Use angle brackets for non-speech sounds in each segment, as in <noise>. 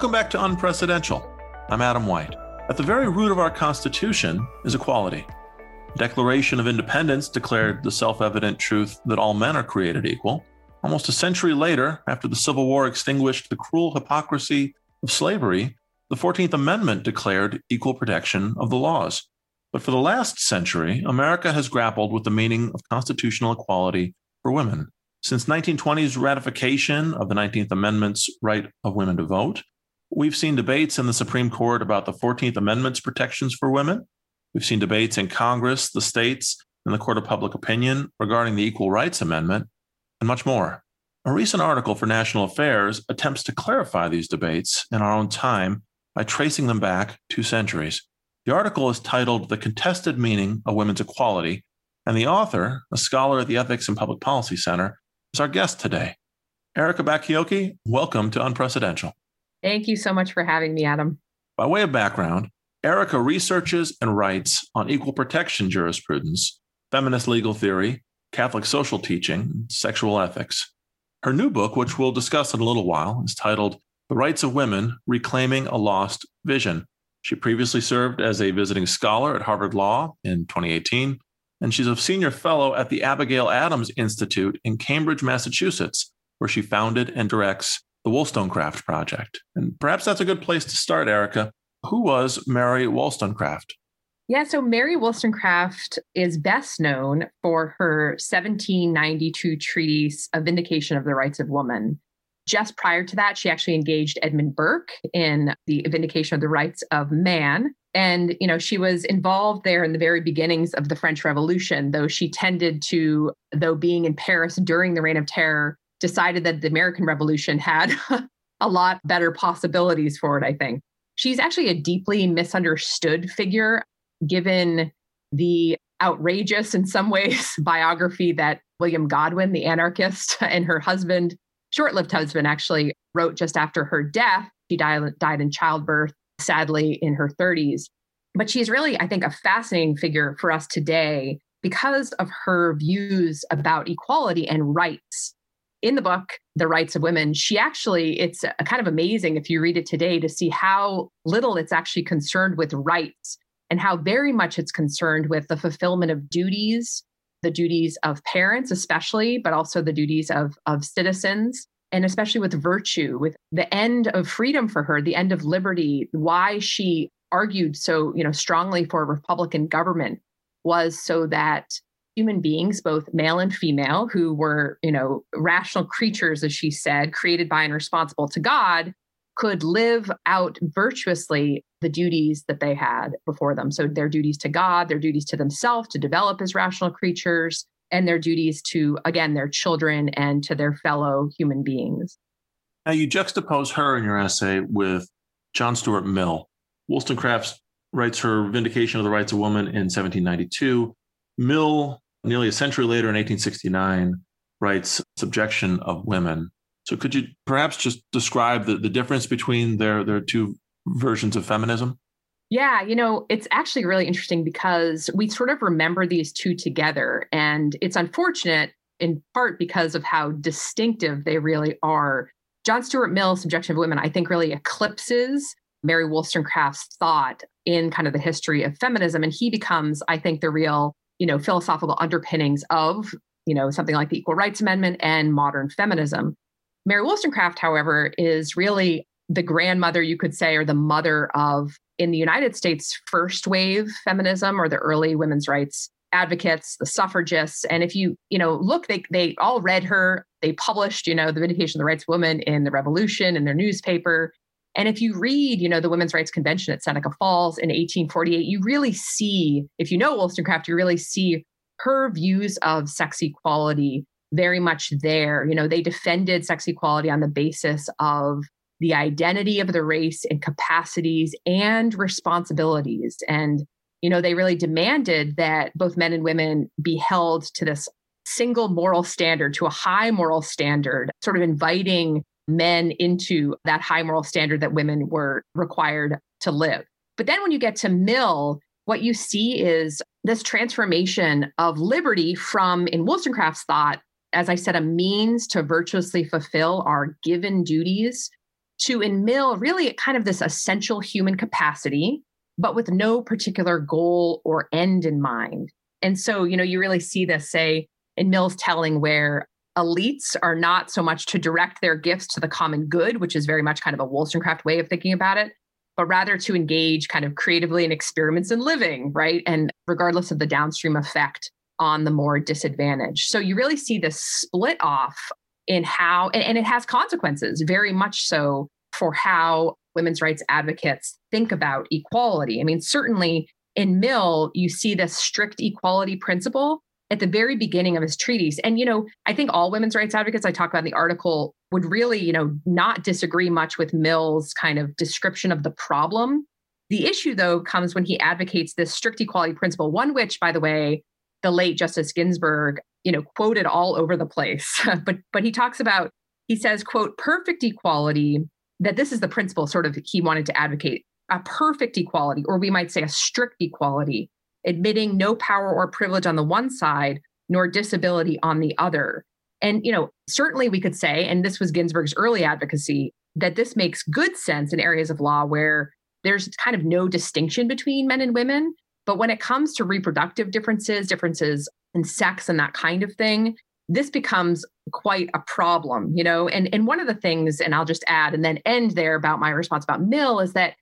Welcome back to Unprecedential. I'm Adam White. At the very root of our Constitution is equality. The Declaration of Independence declared the self evident truth that all men are created equal. Almost a century later, after the Civil War extinguished the cruel hypocrisy of slavery, the 14th Amendment declared equal protection of the laws. But for the last century, America has grappled with the meaning of constitutional equality for women. Since 1920's ratification of the 19th Amendment's right of women to vote, we've seen debates in the Supreme Court about the 14th Amendment's protections for women. We've seen debates in Congress, the states, and the Court of Public Opinion regarding the Equal Rights Amendment, and much more. A recent article for National Affairs attempts to clarify these debates in our own time by tracing them back two centuries. The article is titled The Contested Meaning of Women's Equality, and the author, a scholar at the Ethics and Public Policy Center, is our guest today. Erika Bachiochi, welcome to Unprecedential. Thank you so much for having me, Adam. By way of background, Erika researches and writes on equal protection jurisprudence, feminist legal theory, Catholic social teaching, and sexual ethics. Her new book, which we'll discuss in a little while, is titled The Rights of Women Reclaiming a Lost Vision. She previously served as a visiting scholar at Harvard Law in 2018 and she's a senior fellow at the Abigail Adams Institute in Cambridge, Massachusetts, where she founded and directs the Wollstonecraft Project. And perhaps that's a good place to start, Erika. Who was Mary Wollstonecraft? Yeah, so Mary Wollstonecraft is best known for her 1792 treatise, A Vindication of the Rights of Woman. Just prior to that, she actually engaged Edmund Burke in the Vindication of the Rights of Man, and you know she was involved there in the very beginnings of the french revolution though she tended to though being in paris during the reign of terror decided that the american revolution had <laughs> a lot better possibilities for it i think she's actually a deeply misunderstood figure given the outrageous in some ways <laughs> biography that william godwin the anarchist <laughs> and her husband short-lived husband actually wrote just after her death she died, died in childbirth sadly in her 30s. But she's really, I think, a fascinating figure for us today because of her views about equality and rights. In the book, The Rights of Women, she actually, it's a, kind of amazing if you read it today to see how little it's actually concerned with rights and how very much it's concerned with the fulfillment of duties, the duties of parents, especially, but also the duties of, of citizens and especially with virtue, with the end of freedom for her, the end of liberty, why she argued so, you know, strongly for a Republican government was so that human beings, both male and female, who were, you know, rational creatures, as she said, created by and responsible to God, could live out virtuously the duties that they had before them. So their duties to God, their duties to themselves to develop as rational creatures, and their duties to, again, their children and to their fellow human beings. Now, you juxtapose her in your essay with John Stuart Mill. Wollstonecraft writes her Vindication of the Rights of Woman in 1792. Mill, nearly a century later in 1869, writes Subjection of Women. So, could you perhaps just describe the, the difference between their, their two versions of feminism? Yeah, you know, it's actually really interesting because we sort of remember these two together. And it's unfortunate in part because of how distinctive they really are. John Stuart Mill's Subjection of Women, I think, really eclipses Mary Wollstonecraft's thought in kind of the history of feminism. And he becomes, I think, the real, you know, philosophical underpinnings of, you know, something like the Equal Rights Amendment and modern feminism. Mary Wollstonecraft, however, is really the grandmother, you could say, or the mother of in the United States first wave feminism or the early women's rights advocates, the suffragists. And if you, you know, look, they they all read her. They published, you know, the Vindication of the Rights of Women in the Revolution in their newspaper. And if you read, you know, the Women's Rights Convention at Seneca Falls in 1848, you really see, if you know Wollstonecraft, you really see her views of sex equality very much there. You know, they defended sex equality on the basis of the identity of the race and capacities and responsibilities. And, you know, they really demanded that both men and women be held to this single moral standard, to a high moral standard, sort of inviting men into that high moral standard that women were required to live. But then when you get to Mill, what you see is this transformation of liberty from, in Wollstonecraft's thought, as I said, a means to virtuously fulfill our given duties to in Mill really kind of this essential human capacity, but with no particular goal or end in mind. And so, you know, you really see this, say, in Mill's telling where elites are not so much to direct their gifts to the common good, which is very much kind of a Wollstonecraft way of thinking about it, but rather to engage kind of creatively in experiments in living, right? And regardless of the downstream effect on the more disadvantaged. So you really see this split off in how, and it has consequences, very much so for how women's rights advocates think about equality. I mean, certainly in Mill, you see this strict equality principle at the very beginning of his treatise. And, you know, I think all women's rights advocates I talk about in the article would really, you know, not disagree much with Mill's kind of description of the problem. The issue, though, comes when he advocates this strict equality principle, one which, by the way, the late Justice Ginsburg, you know, quoted all over the place. <laughs> but but he talks about, he says, quote, perfect equality, that this is the principle sort of he wanted to advocate, a perfect equality, or we might say a strict equality admitting no power or privilege on the one side nor disability on the other. And, you know, certainly we could say, and this was Ginsburg's early advocacy, that this makes good sense in areas of law where there's kind of no distinction between men and women. But when it comes to reproductive differences, differences in sex and that kind of thing, this becomes quite a problem, you know. And and one of the things, and I'll just add and then end there about my response about Mill is that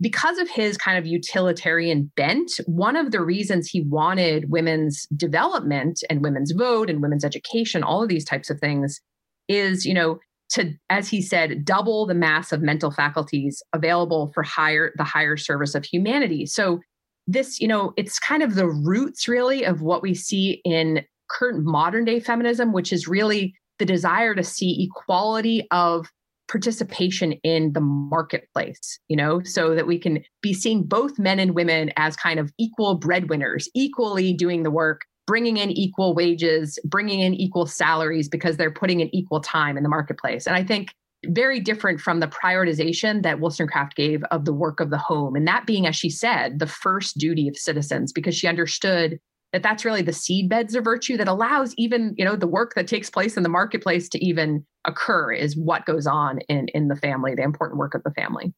because of his kind of utilitarian bent, one of the reasons he wanted women's development and women's vote and women's education, all of these types of things, is, you know, to, as he said, double the mass of mental faculties available for higher the higher service of humanity. So this, you know, it's kind of the roots really of what we see in current modern day feminism, which is really the desire to see equality of participation in the marketplace, you know, so that we can be seeing both men and women as kind of equal breadwinners, equally doing the work, bringing in equal wages, bringing in equal salaries because they're putting in equal time in the marketplace. And I think very different from the prioritization that Wollstonecraft gave of the work of the home. And that being, as she said, the first duty of citizens, because she understood that that's really the seed beds of virtue that allows even you know the work that takes place in the marketplace to even occur is what goes on in in the family the important work of the family. I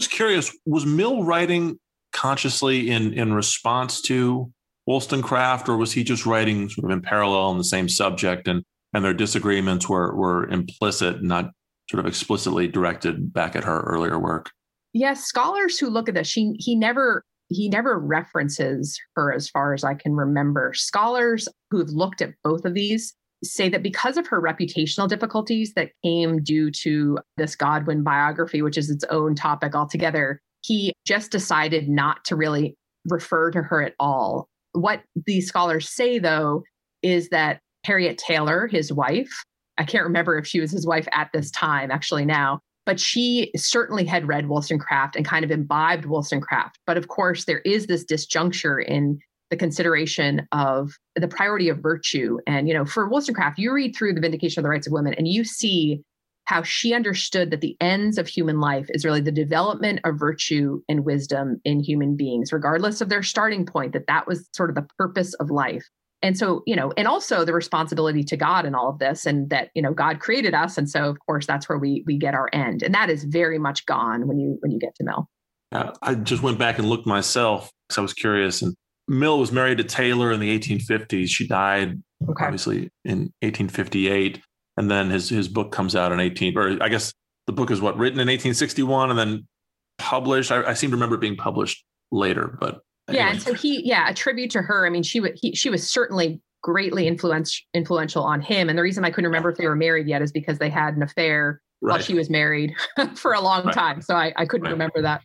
was curious was mill writing consciously in in response to wollstonecraft or was he just writing sort of in parallel on the same subject and and their disagreements were were implicit not sort of explicitly directed back at her earlier work? Yes scholars who look at this she he never he never references her as far as I can remember. Scholars who have looked at both of these say that because of her reputational difficulties that came due to this Godwin biography, which is its own topic altogether, he just decided not to really refer to her at all. What these scholars say, though, is that Harriet Taylor, his wife, I can't remember if she was his wife at this time, actually, now, but she certainly had read Wollstonecraft and kind of imbibed Wollstonecraft. But of course, there is this disjuncture in the consideration of the priority of virtue. And, you know, for Wollstonecraft, you read through the Vindication of the Rights of Women and you see how she understood that the ends of human life is really the development of virtue and wisdom in human beings, regardless of their starting point, that that was sort of the purpose of life and so you know and also the responsibility to god in all of this and that you know god created us. And so of course that's where we we get our end. And that is very much gone when you when you get to mill. Uh, i just went back and looked myself because i was curious. And mill was married to taylor in the 1850s she died okay. obviously in 1858 and then his his book comes out in 18 or i guess the book is what written in 1861 and then published? I, I seem to remember it being published later but yeah, and so he, yeah, a tribute to her. I mean, she was she was certainly greatly influence, influential on him. And the reason I couldn't remember if they were married yet is because they had an affair right. while she was married <laughs> for a long right. time. So I, I couldn't right. remember that.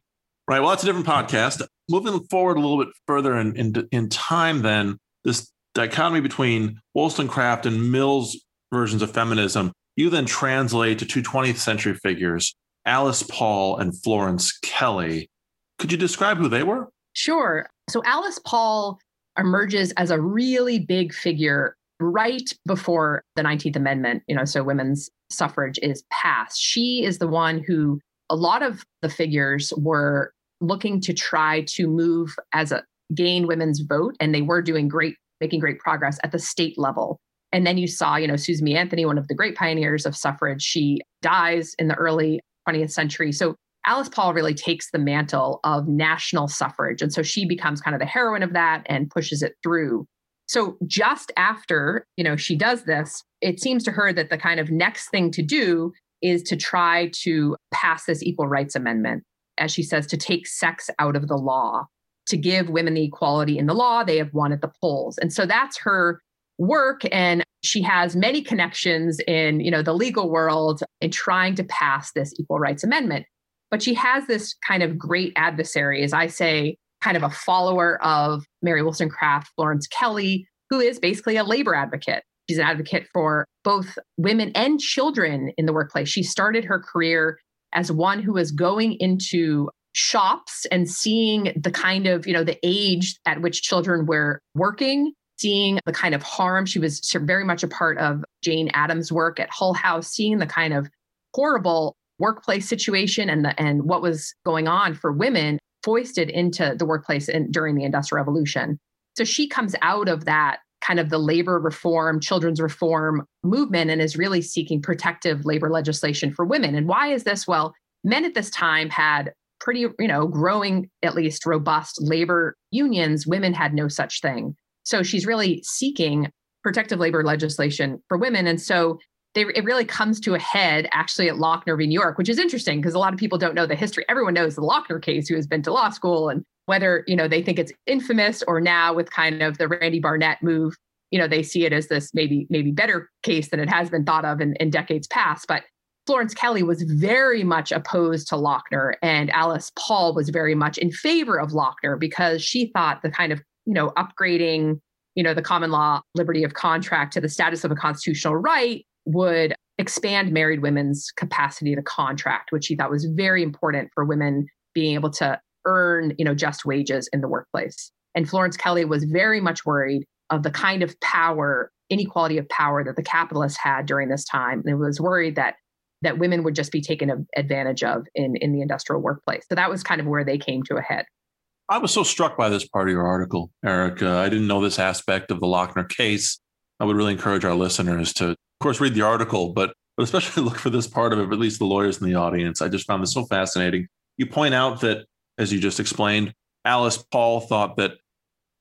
Right. Well, that's a different podcast. Moving forward a little bit further in, in, in time, then this dichotomy between Wollstonecraft and Mill's versions of feminism, you then translate to two 20th century figures, Alice Paul and Florence Kelley. Could you describe who they were? Sure. So Alice Paul emerges as a really big figure right before the 19th Amendment, you know, so women's suffrage is passed. She is the one who a lot of the figures were looking to try to move as a gain women's vote and they were doing great making great progress at the state level. And then you saw, you know, Susan B. Anthony, one of the great pioneers of suffrage, she dies in the early 20th century. So Alice Paul really takes the mantle of national suffrage. And so she becomes kind of the heroine of that and pushes it through. So just after, you know, she does this, it seems to her that the kind of next thing to do is to try to pass this equal rights amendment, as she says, to take sex out of the law, to give women the equality in the law they have won at the polls. And so that's her work and she has many connections in you know the legal world in trying to pass this equal rights amendment but she has this kind of great adversary, as I say, kind of a follower of Mary Wollstonecraft, Florence Kelley, who is basically a labor advocate. She's an advocate for both women and children in the workplace. She started her career as one who was going into shops and seeing the kind of, you know, the age at which children were working, seeing the kind of harm. She was very much a part of Jane Addams' work at Hull House, seeing the kind of horrible workplace situation and the, and what was going on for women foisted into the workplace in, during the industrial revolution. So she comes out of that kind of the labor reform children's reform movement and is really seeking protective labor legislation for women. And why is this? Well men at this time had pretty you know growing at least robust labor unions. Women had no such thing. So she's really seeking protective labor legislation for women. And so they, it really comes to a head actually at Lochner v. New York, which is interesting because a lot of people don't know the history. Everyone knows the Lochner case who has been to law school and whether, you know, they think it's infamous or now with kind of the Randy Barnett move, you know, they see it as this maybe, maybe better case than it has been thought of in, in decades past. But Florence Kelley was very much opposed to Lochner and Alice Paul was very much in favor of Lochner because she thought the kind of, you know, upgrading, you know, the common law liberty of contract to the status of a constitutional right would expand married women's capacity to contract, which he thought was very important for women being able to earn, you know, just wages in the workplace. And Florence Kelley was very much worried of the kind of power, inequality of power that the capitalists had during this time, and was worried that that women would just be taken advantage of in in the industrial workplace. So that was kind of where they came to a head. I was so struck by this part of your article, Eric. I didn't know this aspect of the Lochner case. I would really encourage our listeners to of course, read the article, but but especially <laughs> look for this part of it, at least the lawyers in the audience. I just found this so fascinating. You point out that, as you just explained, Alice Paul thought that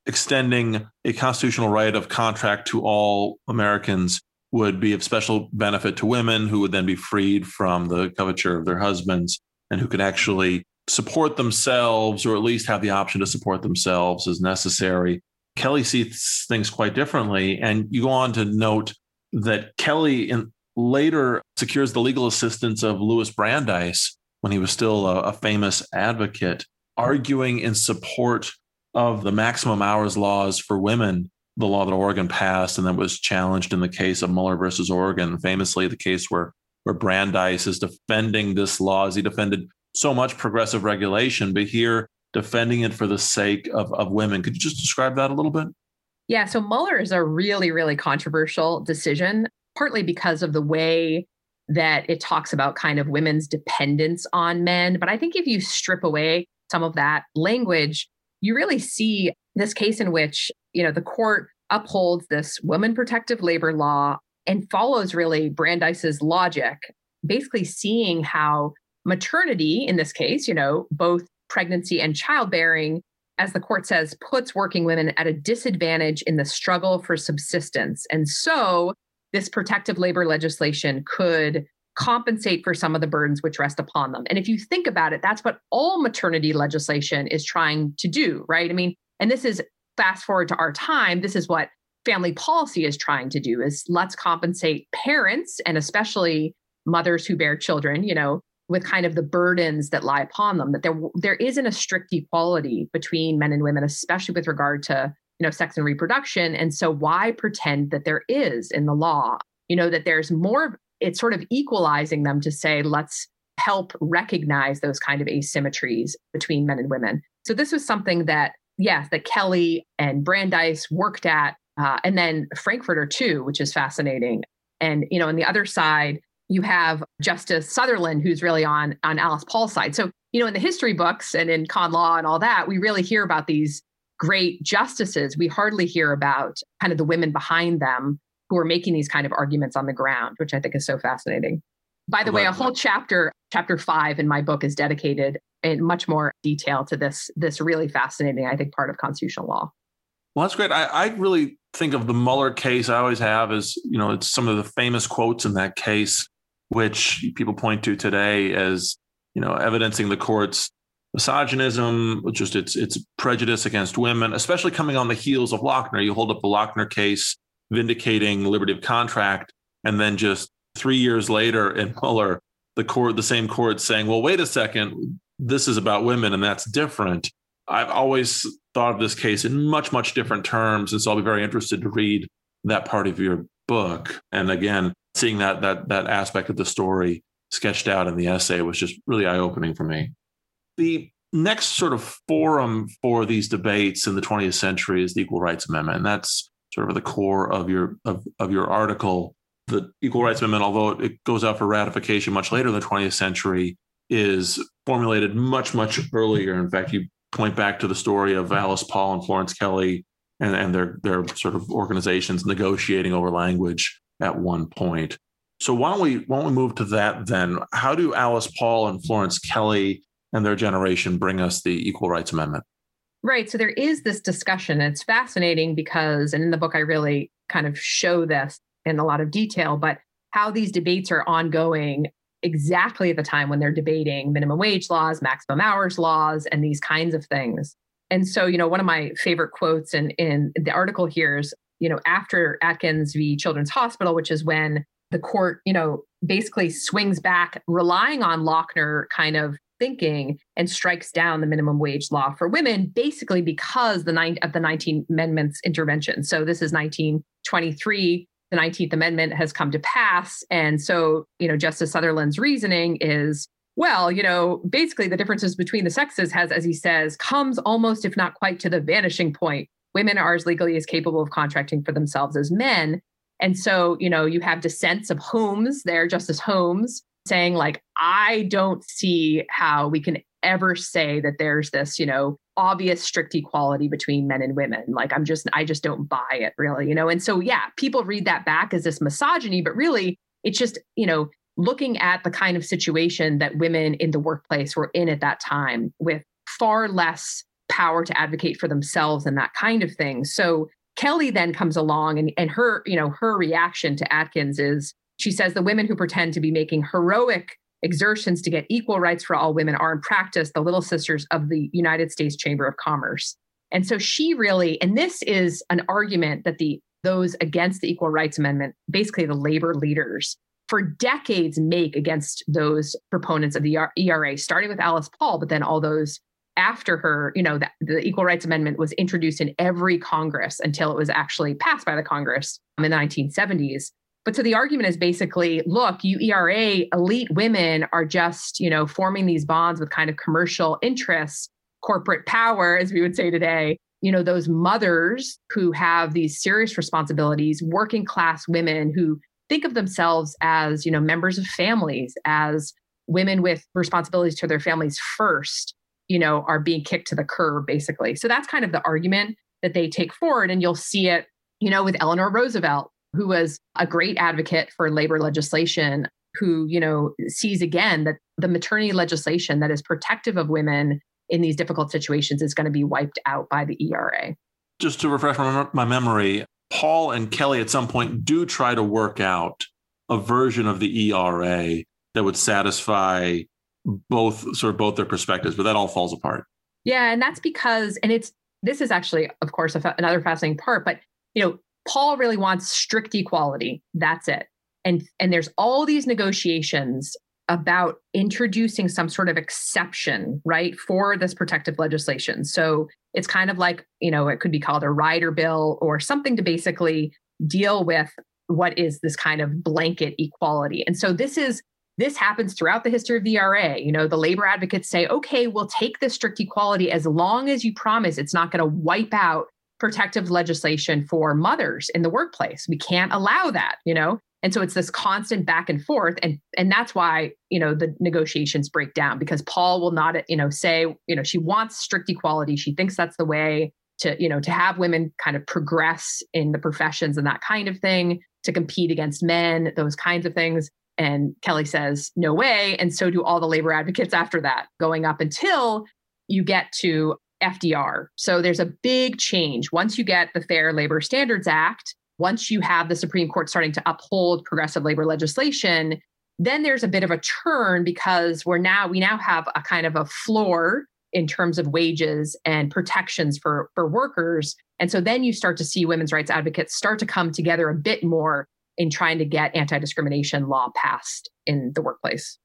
extending a constitutional right of contract to all Americans would be of special benefit to women who would then be freed from the coverture of their husbands and who could actually support themselves or at least have the option to support themselves as necessary. Kelley sees things quite differently. And you go on to note that Kelley in, later secures the legal assistance of Louis Brandeis when he was still a, a famous advocate, arguing in support of the maximum hours laws for women, the law that Oregon passed and that was challenged in the case of Muller versus Oregon, famously the case where where Brandeis is defending this law as he defended so much progressive regulation, but here defending it for the sake of, of women. Could you just describe that a little bit? Yeah, so Muller is a really, really controversial decision, partly because of the way that it talks about kind of women's dependence on men. But I think if you strip away some of that language, you really see this case in which, you know, the court upholds this woman protective labor law and follows really Brandeis's logic, basically seeing how maternity, in this case, you know, both pregnancy and childbearing as the court says, puts working women at a disadvantage in the struggle for subsistence. And so this protective labor legislation could compensate for some of the burdens which rest upon them. And if you think about it, that's what all maternity legislation is trying to do, right? I mean, and this is fast forward to our time, this is what family policy is trying to do is let's compensate parents and especially mothers who bear children, you know, with kind of the burdens that lie upon them that there there isn't a strict equality between men and women especially with regard to you know sex and reproduction. And so why pretend that there is in the law you know that there's more it's sort of equalizing them to say let's help recognize those kind of asymmetries between men and women. So this was something that yes that kelley and brandeis worked at uh, and then frankfurter too which is fascinating. And you know on the other side you have Justice Sutherland, who's really on on Alice Paul's side. So, you know, in the history books and in con law and all that, we really hear about these great justices. We hardly hear about kind of the women behind them who are making these kind of arguments on the ground, which I think is so fascinating. By the way, a whole chapter, chapter five in my book is dedicated in much more detail to this, this really fascinating, I think, part of constitutional law. Well, that's great. I, I really think of the Muller case. I always have as, you know, it's some of the famous quotes in that case, which people point to today as, you know, evidencing the court's misogynism, just its its prejudice against women, especially coming on the heels of Lochner. You hold up the Lochner case vindicating liberty of contract, and then just three years later in Muller, the court, the same court saying, well, wait a second, this is about women and that's different. I've always thought of this case in much, much different terms. And so I'll be very interested to read that part of your book. And again, seeing that that that aspect of the story sketched out in the essay was just really eye-opening for me. The next sort of forum for these debates in the 20th century is the Equal Rights Amendment. And that's sort of the core of your of, of your article the Equal Rights Amendment, although it goes out for ratification much later in the 20th century, is formulated much, much earlier. In fact, you point back to the story of Alice Paul and Florence Kelley and, and their, their sort of organizations negotiating over language at one point. So why don't we why don't we move to that then? How do Alice Paul and Florence Kelley and their generation bring us the Equal Rights Amendment? Right. So there is this discussion. It's fascinating because, and in the book, I really kind of show this in a lot of detail, but how these debates are ongoing exactly at the time when they're debating minimum wage laws, maximum hours laws, and these kinds of things. And so, you know, one of my favorite quotes in, in the article here is, you know, after Adkins v. Children's Hospital, which is when the court, you know, basically swings back, relying on Lochner kind of thinking and strikes down the minimum wage law for women, basically because the nine of the 19 amendments intervention. So this is 1923 the 19th Amendment has come to pass. And so, you know, Justice Sutherland's reasoning is well, you know, basically the differences between the sexes has, as he says, comes almost, if not quite, to the vanishing point. Women are as legally as capable of contracting for themselves as men. And so, you know, you have dissents of Holmes there, Justice Holmes, saying, like, I don't see how we can ever say that there's this, you know, obvious strict equality between men and women. Like I'm just I just don't buy it really, you know. And so yeah, people read that back as this misogyny, but really it's just, you know, looking at the kind of situation that women in the workplace were in at that time with far less power to advocate for themselves and that kind of thing. So Kelley then comes along and, and her, you know, her reaction to Adkins is she says the women who pretend to be making heroic exertions to get equal rights for all women are in practice the little sisters of the United States Chamber of Commerce. And so she really, and this is an argument that the those against the Equal Rights Amendment, basically the labor leaders, for decades make against those proponents of the ERA, starting with Alice Paul, but then all those after her, you know, the, the, Equal Rights Amendment was introduced in every Congress until it was actually passed by the Congress in the 1970s. But so the argument is basically, look, you ERA elite women are just, you know, forming these bonds with kind of commercial interests, corporate power, as we would say today. You know, those mothers who have these serious responsibilities, working class women who think of themselves as, you know, members of families, as women with responsibilities to their families first, you know, are being kicked to the curb, basically. So that's kind of the argument that they take forward. And you'll see it, you know, with Eleanor Roosevelt who was a great advocate for labor legislation, who, you know, sees again that the maternity legislation that is protective of women in these difficult situations is going to be wiped out by the ERA. Just to refresh my memory, Paul and Kelley at some point do try to work out a version of the ERA that would satisfy both sort of both their perspectives, but that all falls apart. Yeah, and that's because, and it's this is actually, of course, another fascinating part. But you know, Paul really wants strict equality. That's it. And and there's all these negotiations about introducing some sort of exception, right, for this protective legislation. So it's kind of like, you know, it could be called a rider bill or something to basically deal with what is this kind of blanket equality. And so this is this happens throughout the history of the ERA. You know, the labor advocates say, okay, we'll take this strict equality as long as you promise it's not going to wipe out protective legislation for mothers in the workplace. We can't allow that, you know? And so it's this constant back and forth and and that's why, you know, the negotiations break down because Paul will not, you know, say, you know, she wants strict equality. She thinks that's the way to, you know, to have women kind of progress in the professions and that kind of thing, to compete against men, those kinds of things. And Kelley says, no way. And so do all the labor advocates after that, going up until you get to FDR. So there's a big change. Once you get the Fair Labor Standards Act, once you have the Supreme Court starting to uphold progressive labor legislation, then there's a bit of a turn because we're now we now have a kind of a floor in terms of wages and protections for for workers. And so then you start to see women's rights advocates start to come together a bit more in trying to get anti-discrimination law passed in the workplace.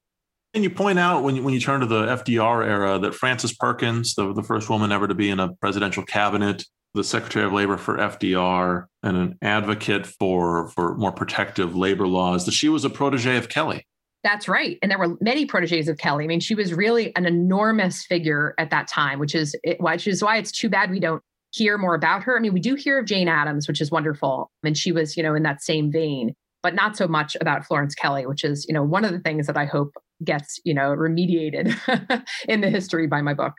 And you point out when you, when you turn to the FDR era that Frances Perkins, the, the first woman ever to be in a presidential cabinet, the Secretary of Labor for FDR, and an advocate for for more protective labor laws, that she was a protege of Kelley. That's right. And there were many proteges of Kelley. I mean, she was really an enormous figure at that time, which is which is why it's too bad we don't hear more about her. I mean, we do hear of Jane Addams, which is wonderful. And she was, you know, in that same vein, but not so much about Florence Kelley, which is, you know, one of the things that I hope gets, you know, remediated <laughs> in the history by my book.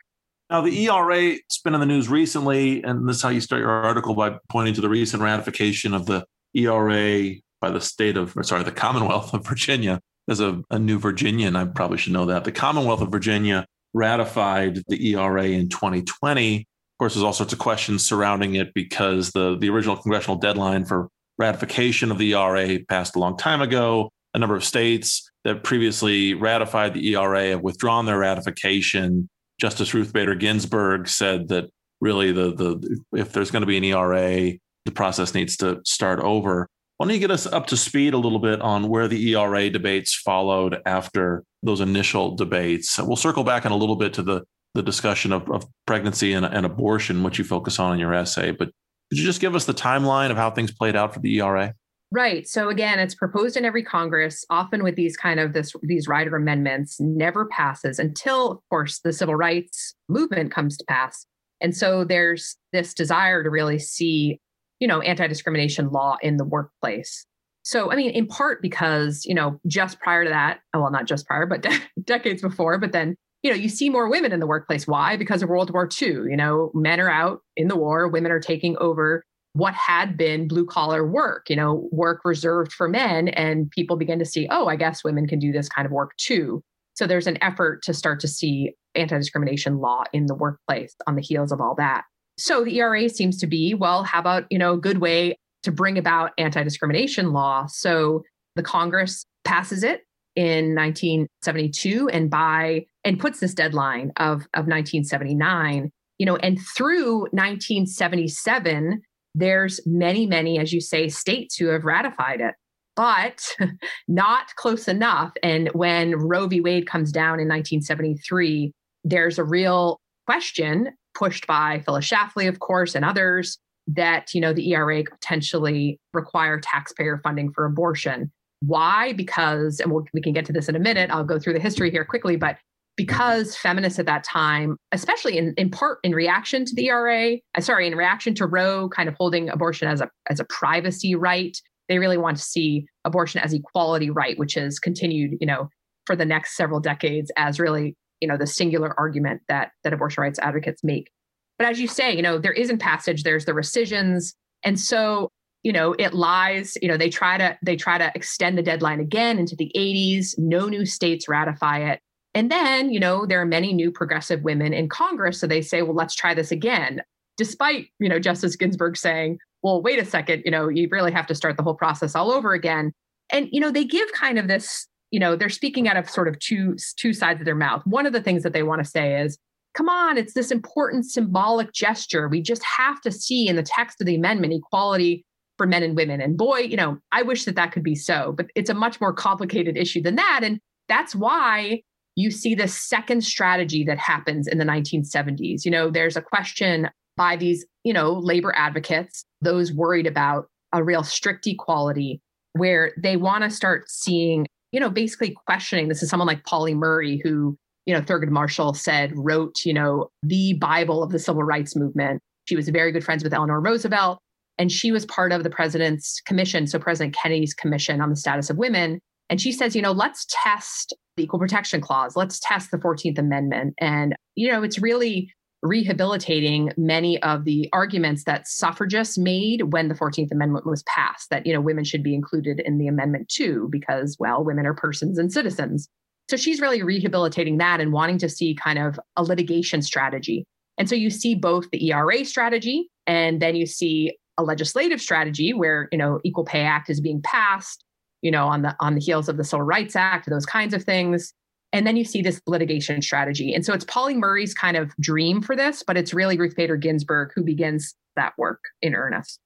Now, the ERA has been in the news recently, and this is how you start your article by pointing to the recent ratification of the ERA by the state of, or sorry, the Commonwealth of Virginia as a, a new Virginian, I probably should know that. The Commonwealth of Virginia ratified the ERA in 2020. Of course, there's all sorts of questions surrounding it because the, the original congressional deadline for ratification of the ERA passed a long time ago. A number of states that previously ratified the ERA have withdrawn their ratification. Justice Ruth Bader Ginsburg said that really the the if there's going to be an ERA, the process needs to start over. Why don't you get us up to speed a little bit on where the ERA debates followed after those initial debates? We'll circle back in a little bit to the, the discussion of, of pregnancy and, and abortion, which you focus on in your essay. But could you just give us the timeline of how things played out for the ERA? Right. So again, it's proposed in every Congress, often with these kind of this these rider amendments, never passes until, of course, the civil rights movement comes to pass. And so there's this desire to really see you know, anti-discrimination law in the workplace. So, I mean, in part because, you know, just prior to that, oh, well, not just prior, but de- <laughs> decades before, but then, you know, you see more women in the workplace. Why? Because of World War II. You know, men are out in the war, women are taking over what had been blue collar work, you know, work reserved for men. And people begin to see, oh, I guess women can do this kind of work too. So there's an effort to start to see anti discrimination law in the workplace on the heels of all that. So the ERA seems to be, well, how about, you know, a good way to bring about anti-discrimination law? So the Congress passes it in 1972 and by and puts this deadline of, of 1979 you know and through 1977 there's many many as you say states who have ratified it but <laughs> not close enough and when roe v wade comes down in 1973 there's a real question pushed by Phyllis Schlafly, of course, and others that you know the ERA could potentially require taxpayer funding for abortion. Why? Because, and we'll, we can get to this in a minute. I'll go through the history here quickly, but because feminists at that time, especially in, in part in reaction to the ERA, uh, sorry, in reaction to Roe kind of holding abortion as a as a privacy right, they really want to see abortion as equality right, which has continued, you know, for the next several decades as really you know the singular argument that that abortion rights advocates make. But as you say you know there isn't passage there's the rescissions and so you know it lies you know they try to they try to extend the deadline again into the 80s no new states ratify it and then you know there are many new progressive women in congress so they say well let's try this again despite you know justice ginsburg saying well wait a second you know you really have to start the whole process all over again. And you know they give kind of this you know they're speaking out of sort of two two sides of their mouth. One of the things that they want to say is come on it's this important symbolic gesture. We just have to see in the text of the amendment equality for men and women. And boy you know i wish that that could be so but it's a much more complicated issue than that. And that's why you see the second strategy that happens in the 1970s you know there's a question by these you know labor advocates those worried about a real strict equality where they want to start seeing you know, basically questioning this is someone like Pauli Murray, who, you know, Thurgood Marshall said wrote, you know, the Bible of the civil rights movement. She was very good friends with Eleanor Roosevelt, and she was part of the president's commission, so President Kennedy's commission on the status of women. And she says, you know, let's test the Equal Protection Clause, let's test the 14th Amendment. And, you know, it's really rehabilitating many of the arguments that suffragists made when the 14th Amendment was passed that, you know, women should be included in the amendment too, because, well, women are persons and citizens. So she's really rehabilitating that and wanting to see kind of a litigation strategy. And so you see both the ERA strategy and then you see a legislative strategy where, you know, Equal Pay Act is being passed, you know, on the on the heels of the Civil Rights Act, those kinds of things. And then you see this litigation strategy. And so it's Pauli Murray's kind of dream for this, but it's really Ruth Bader Ginsburg who begins that work in earnest.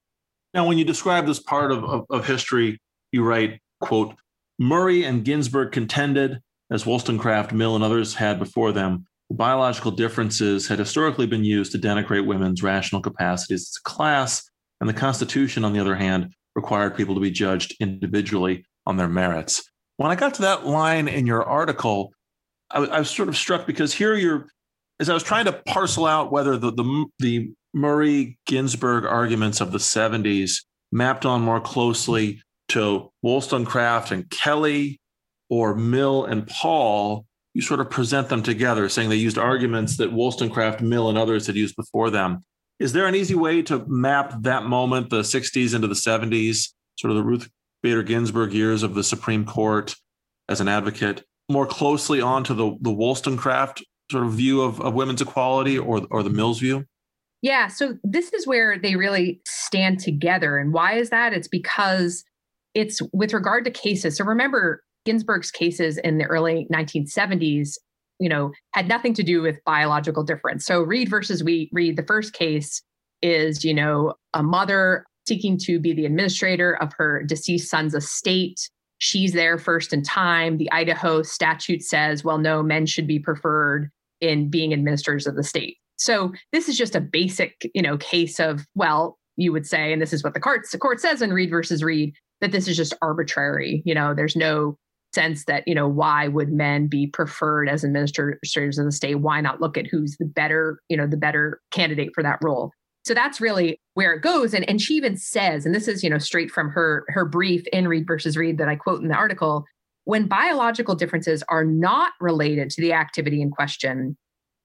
Now, when you describe this part of, of, of history, you write, quote, Murray and Ginsburg contended, as Wollstonecraft, Mill, and others had before them, biological differences had historically been used to denigrate women's rational capacities as a class, and the Constitution, on the other hand, required people to be judged individually on their merits. When I got to that line in your article, I, I was sort of struck because here you're, as I was trying to parcel out whether the the, the Murray Ginsburg arguments of the 70s mapped on more closely to Wollstonecraft and Kelley or Mill and Paul, you sort of present them together, saying they used arguments that Wollstonecraft, Mill, and others had used before them. Is there an easy way to map that moment, the 60s into the 70s, sort of the Ruth Bader Ginsburg years of the Supreme Court as an advocate more closely onto the, the Wollstonecraft sort of view of, of women's equality or, or the Mills view? Yeah, so this is where they really stand together. And why is that? It's because it's with regard to cases. So remember, Ginsburg's cases in the early 1970s, you know, had nothing to do with biological difference. So Reed versus we Reed, the first case is, you know, a mother seeking to be the administrator of her deceased son's estate. She's there first in time. The Idaho statute says, well, no, men should be preferred in being administrators of the state. So this is just a basic, you know, case of, well, you would say, and this is what the court, the court says in Reed versus Reed, that this is just arbitrary. You know, there's no sense that, you know, why would men be preferred as administrators of the state? Why not look at who's the better, you know, the better candidate for that role? So that's really where it goes. And, and she even says, and this is, you know, straight from her her brief in Reed versus Reed that I quote in the article, when biological differences are not related to the activity in question,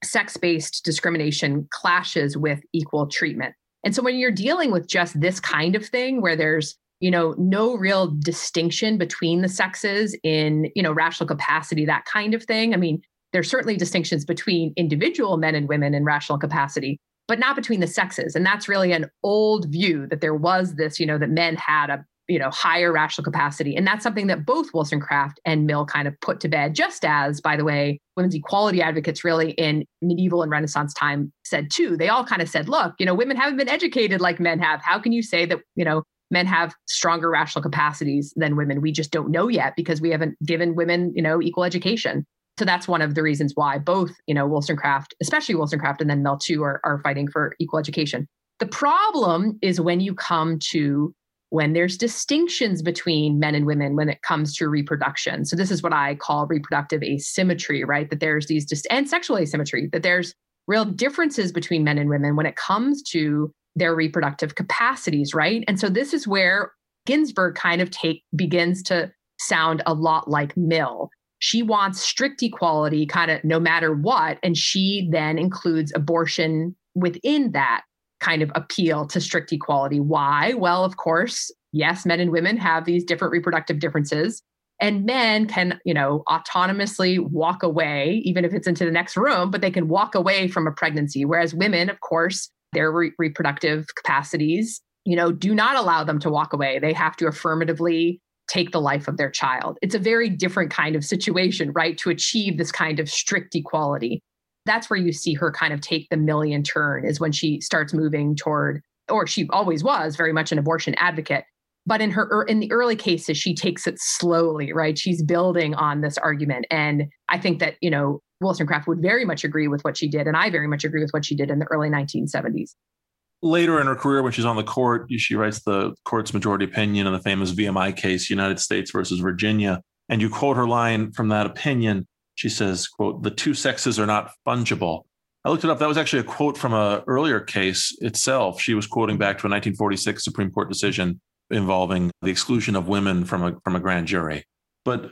sex-based discrimination clashes with equal treatment. And so when you're dealing with just this kind of thing where there's you know no real distinction between the sexes in you know rational capacity that kind of thing. I mean there's certainly distinctions between individual men and women in rational capacity but not between the sexes. And that's really an old view that there was this, you know, that men had a you know higher rational capacity. And that's something that both wollstonecraft and mill kind of put to bed just as by the way women's equality advocates really in medieval and renaissance time said too. They all kind of said look you know women haven't been educated like men have. How can you say that you know men have stronger rational capacities than women we just don't know yet because we haven't given women you know equal education so that's one of the reasons why both, you know, Wollstonecraft, especially Wollstonecraft and then Mill too, are, are fighting for equal education. The problem is when you come to when there's distinctions between men and women when it comes to reproduction. So this is what I call reproductive asymmetry, right? That there's these dis- and sexual asymmetry, that there's real differences between men and women when it comes to their reproductive capacities, right? And so this is where Ginsburg kind of take begins to sound a lot like Mill. She wants strict equality kind of no matter what and she then includes abortion within that kind of appeal to strict equality. Why? Well of course yes men and women have these different reproductive differences and men can you know autonomously walk away even if it's into the next room but they can walk away from a pregnancy whereas women of course their re- reproductive capacities you know do not allow them to walk away they have to affirmatively take the life of their child. It's a very different kind of situation, right? To achieve this kind of strict equality. That's where you see her kind of take the Millian turn, is when she starts moving toward, or she always was very much an abortion advocate. But in her er, in the early cases, she takes it slowly, right? She's building on this argument. And I think that, you know, Wollstonecraft would very much agree with what she did. And I very much agree with what she did in the early 1970s later in her career, when she's on the court, she writes the court's majority opinion in the famous VMI case, United States versus Virginia. And you quote her line from that opinion. She says, quote, the two sexes are not fungible. I looked it up. That was actually a quote from a earlier case itself. She was quoting back to a 1946 Supreme Court decision involving the exclusion of women from a from a grand jury. But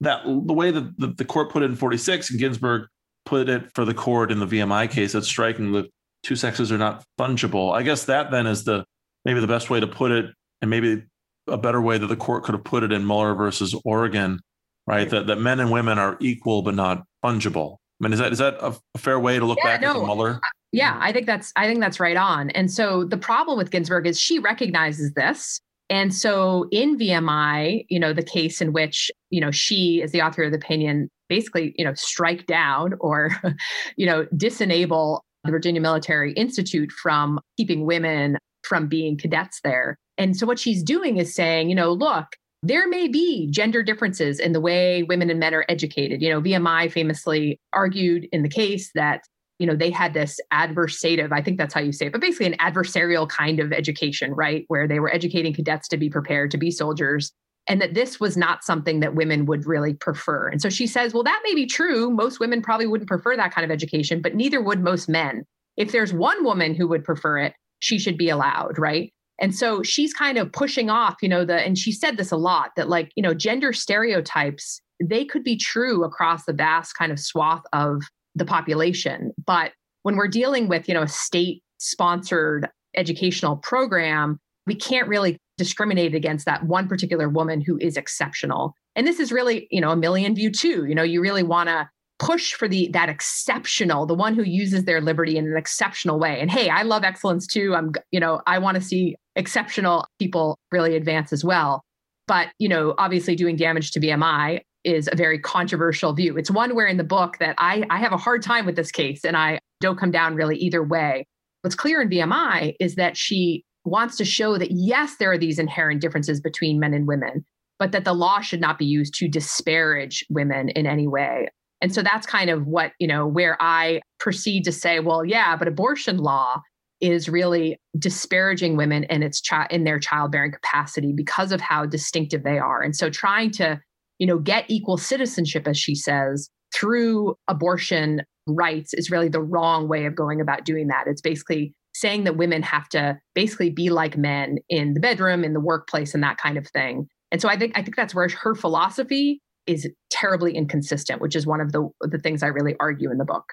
that the way that the, the court put it in 46 and Ginsburg put it for the court in the VMI case that's striking the two sexes are not fungible. I guess that then is the maybe the best way to put it, and maybe a better way that the court could have put it in Muller versus Oregon, right? That that men and women are equal but not fungible. I mean, is that is that a, a fair way to look yeah, back no, at Muller? Yeah, I think that's I think that's right on. And so the problem with Ginsburg is she recognizes this. And so in VMI, you know, the case in which, you know, she is the author of the opinion, basically, you know, strike down or, <laughs> you know, disenable the Virginia Military Institute from keeping women from being cadets there. And so what she's doing is saying, you know, look, there may be gender differences in the way women and men are educated. You know, VMI famously argued in the case that, you know, they had this adversative, I think that's how you say it, but basically an adversarial kind of education, right? Where they were educating cadets to be prepared to be soldiers and that this was not something that women would really prefer. And so she says, well, that may be true. Most women probably wouldn't prefer that kind of education, but neither would most men. If there's one woman who would prefer it, she should be allowed, right? And so she's kind of pushing off, you know, the, and she said this a lot that like, you know, gender stereotypes, they could be true across the vast kind of swath of the population. But when we're dealing with, you know, a state sponsored educational program, we can't really discriminate against that one particular woman who is exceptional. And this is really, you know, a Millian view too. You know, you really want to push for the that exceptional the one who uses their liberty in an exceptional way and hey i love excellence too i'm you know i want to see exceptional people really advance as well but you know obviously doing damage to vmi is a very controversial view. It's one where in the book that i i have a hard time with this case and i don't come down really either way. What's clear in VMI is that she wants to show that yes there are these inherent differences between men and women but that the law should not be used to disparage women in any way. And so that's kind of what, you know, where I proceed to say, well, yeah, but abortion law is really disparaging women in its chi- in their childbearing capacity because of how distinctive they are. And so trying to, you know, get equal citizenship as she says through abortion rights is really the wrong way of going about doing that. It's basically saying that women have to basically be like men in the bedroom, in the workplace and that kind of thing. And so I think I think that's where her philosophy is terribly inconsistent, which is one of the the things I really argue in the book.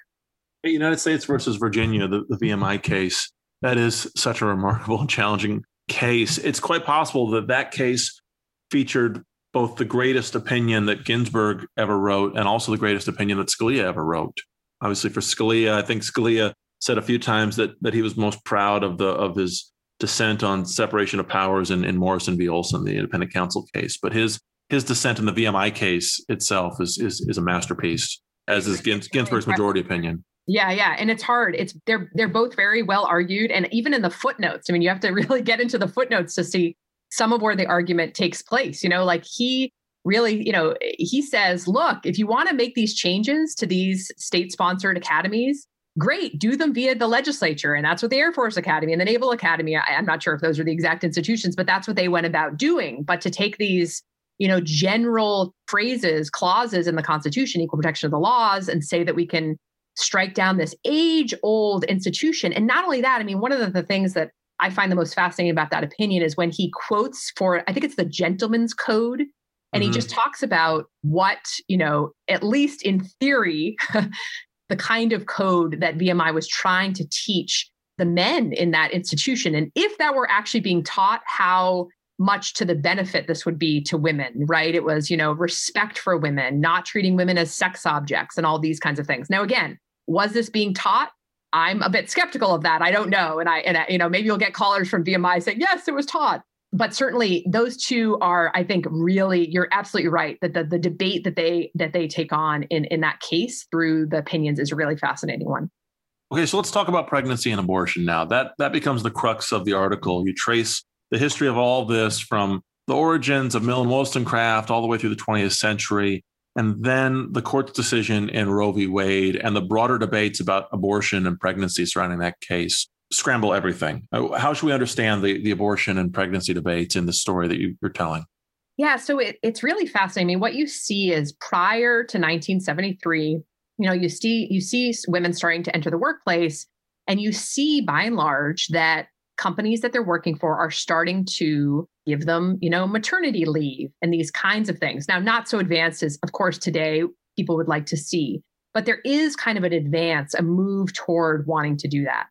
United States versus Virginia, the, the VMI case, that is such a remarkable challenging case. It's quite possible that that case featured both the greatest opinion that Ginsburg ever wrote and also the greatest opinion that Scalia ever wrote. Obviously, for Scalia, I think Scalia said a few times that that he was most proud of the of his dissent on separation of powers in, in Morrison v. Olson, the independent counsel case. But his his dissent in the VMI case itself is is, is a masterpiece, as is Gins, Ginsburg's majority opinion. Yeah, yeah, and it's hard. It's they're they're both very well argued, and even in the footnotes. I mean, you have to really get into the footnotes to see some of where the argument takes place. You know, like he really, you know, he says, look, if you want to make these changes to these state-sponsored academies, great, do them via the legislature, and that's what the Air Force Academy and the Naval Academy. I, I'm not sure if those are the exact institutions, but that's what they went about doing. But to take these you know, general phrases, clauses in the Constitution, equal protection of the laws, and say that we can strike down this age old institution. And not only that, I mean, one of the, the, things that I find the most fascinating about that opinion is when he quotes for, I think it's the gentleman's code. And mm-hmm. he just talks about what, you know, at least in theory, <laughs> the kind of code that VMI was trying to teach the men in that institution. And if that were actually being taught, how much to the benefit this would be to women, right? It was, you know, respect for women, not treating women as sex objects and all these kinds of things. Now, again, was this being taught? I'm a bit skeptical of that. I don't know. And I, and I, you know, maybe you'll get callers from VMI saying, yes, it was taught. But certainly those two are, I think, really, you're absolutely right that the, the debate that they that they take on in, in that case through the opinions is a really fascinating one. Okay, so let's talk about pregnancy and abortion now. That that becomes the crux of the article. You trace the history of all this from the origins of Mill and Wollstonecraft all the way through the 20th century, and then the court's decision in Roe v. Wade and the broader debates about abortion and pregnancy surrounding that case scramble everything. Uh, how should we understand the, the abortion and pregnancy debates in the story that you, are telling? Yeah, so it, it's really fascinating. I mean, what you see is prior to 1973, you know, you see you see women starting to enter the workplace, and you see by and large that companies that they're working for are starting to give them, you know, maternity leave and these kinds of things. Now, not so advanced as, of course, today people would like to see. but there is kind of an advance, a move toward wanting to do that.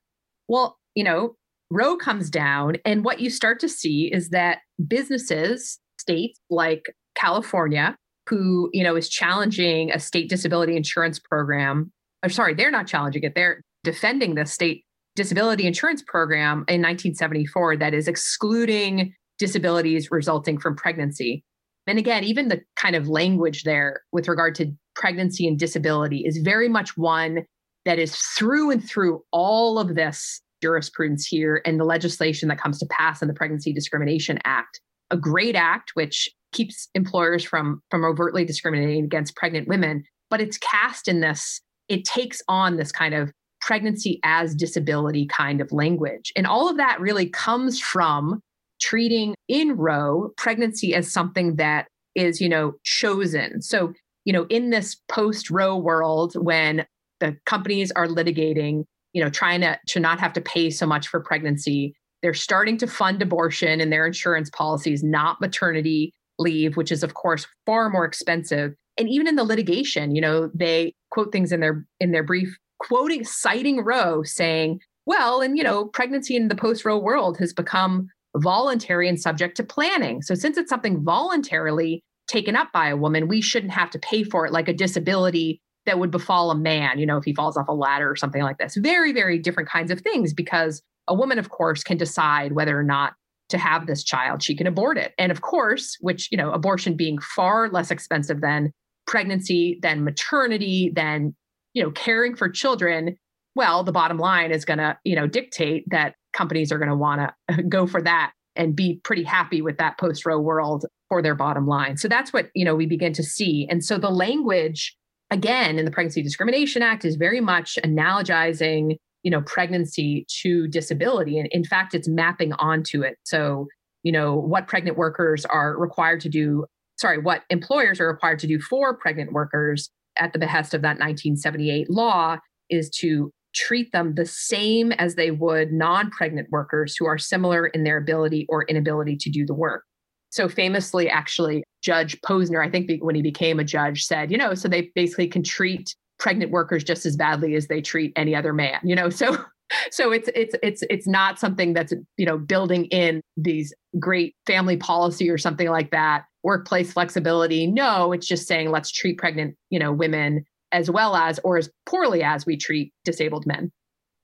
Well, you know, Roe comes down, and what you start to see is that businesses, states like California, who you know is challenging a state disability insurance program, or sorry, they're not challenging it; they're defending the state disability insurance program in 1974 that is excluding disabilities resulting from pregnancy. And again, even the kind of language there with regard to pregnancy and disability is very much one that is through and through all of this jurisprudence here and the legislation that comes to pass in the Pregnancy Discrimination Act. A great act which keeps employers from from overtly discriminating against pregnant women, but it's cast in this it takes on this kind of pregnancy as disability kind of language. And all of that really comes from treating in Roe pregnancy as something that is, you know, chosen. So, you know, in this post Roe world, when the companies are litigating, you know, trying to, to not have to pay so much for pregnancy, they're starting to fund abortion in their insurance policies, not maternity leave, which is, of course, far more expensive. And even in the litigation, you know, they quote things in their in their brief, quoting citing Roe, saying, well, and you know, pregnancy in the post Roe world has become voluntary and subject to planning. So since it's something voluntarily taken up by a woman, we shouldn't have to pay for it like a disability that would befall a man, you know, if he falls off a ladder or something like this. Very, very different kinds of things because a woman, of course, can decide whether or not to have this child. She can abort it. And of course, which, you know, abortion being far less expensive than pregnancy, than maternity, than, you know, caring for children, well, the bottom line is going to, you know, dictate that companies are going to want to go for that and be pretty happy with that post Roe world for their bottom line. So that's what, you know, we begin to see. And so the language again in the Pregnancy Discrimination Act is very much analogizing, you know, pregnancy to disability and in fact it's mapping onto it. So, you know, what pregnant workers are required to do, sorry, what employers are required to do for pregnant workers at the behest of that 1978 law is to treat them the same as they would non pregnant workers who are similar in their ability or inability to do the work. So, famously, actually, Judge Posner, I think when he became a judge, said, you know, so they basically can treat pregnant workers just as badly as they treat any other man, you know, so. So it's it's it's it's not something that's you know building in these great family policy or something like that workplace flexibility. No, it's just saying let's treat pregnant you know women as well as or as poorly as we treat disabled men.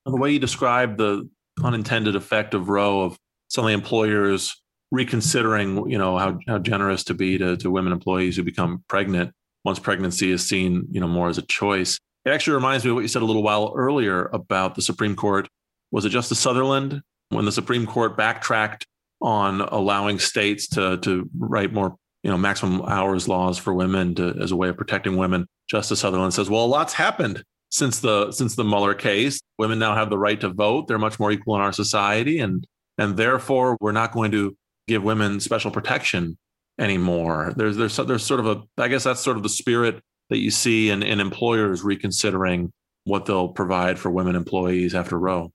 The way you describe the unintended effect of Roe of suddenly employers reconsidering, you know, how, how generous to be to, to women employees who become pregnant once pregnancy is seen, you know, more as a choice. It actually reminds me of what you said a little while earlier about the Supreme Court. Was it Justice Sutherland when the Supreme Court backtracked on allowing states to to write more, you know, maximum hours laws for women to, as a way of protecting women? Justice Sutherland says, "Well, a lot's happened since the since the Muller case. Women now have the right to vote. They're much more equal in our society, and and therefore we're not going to give women special protection anymore. There's there's there's sort of a I guess that's sort of the spirit that you see in, in employers reconsidering what they'll provide for women employees after Roe.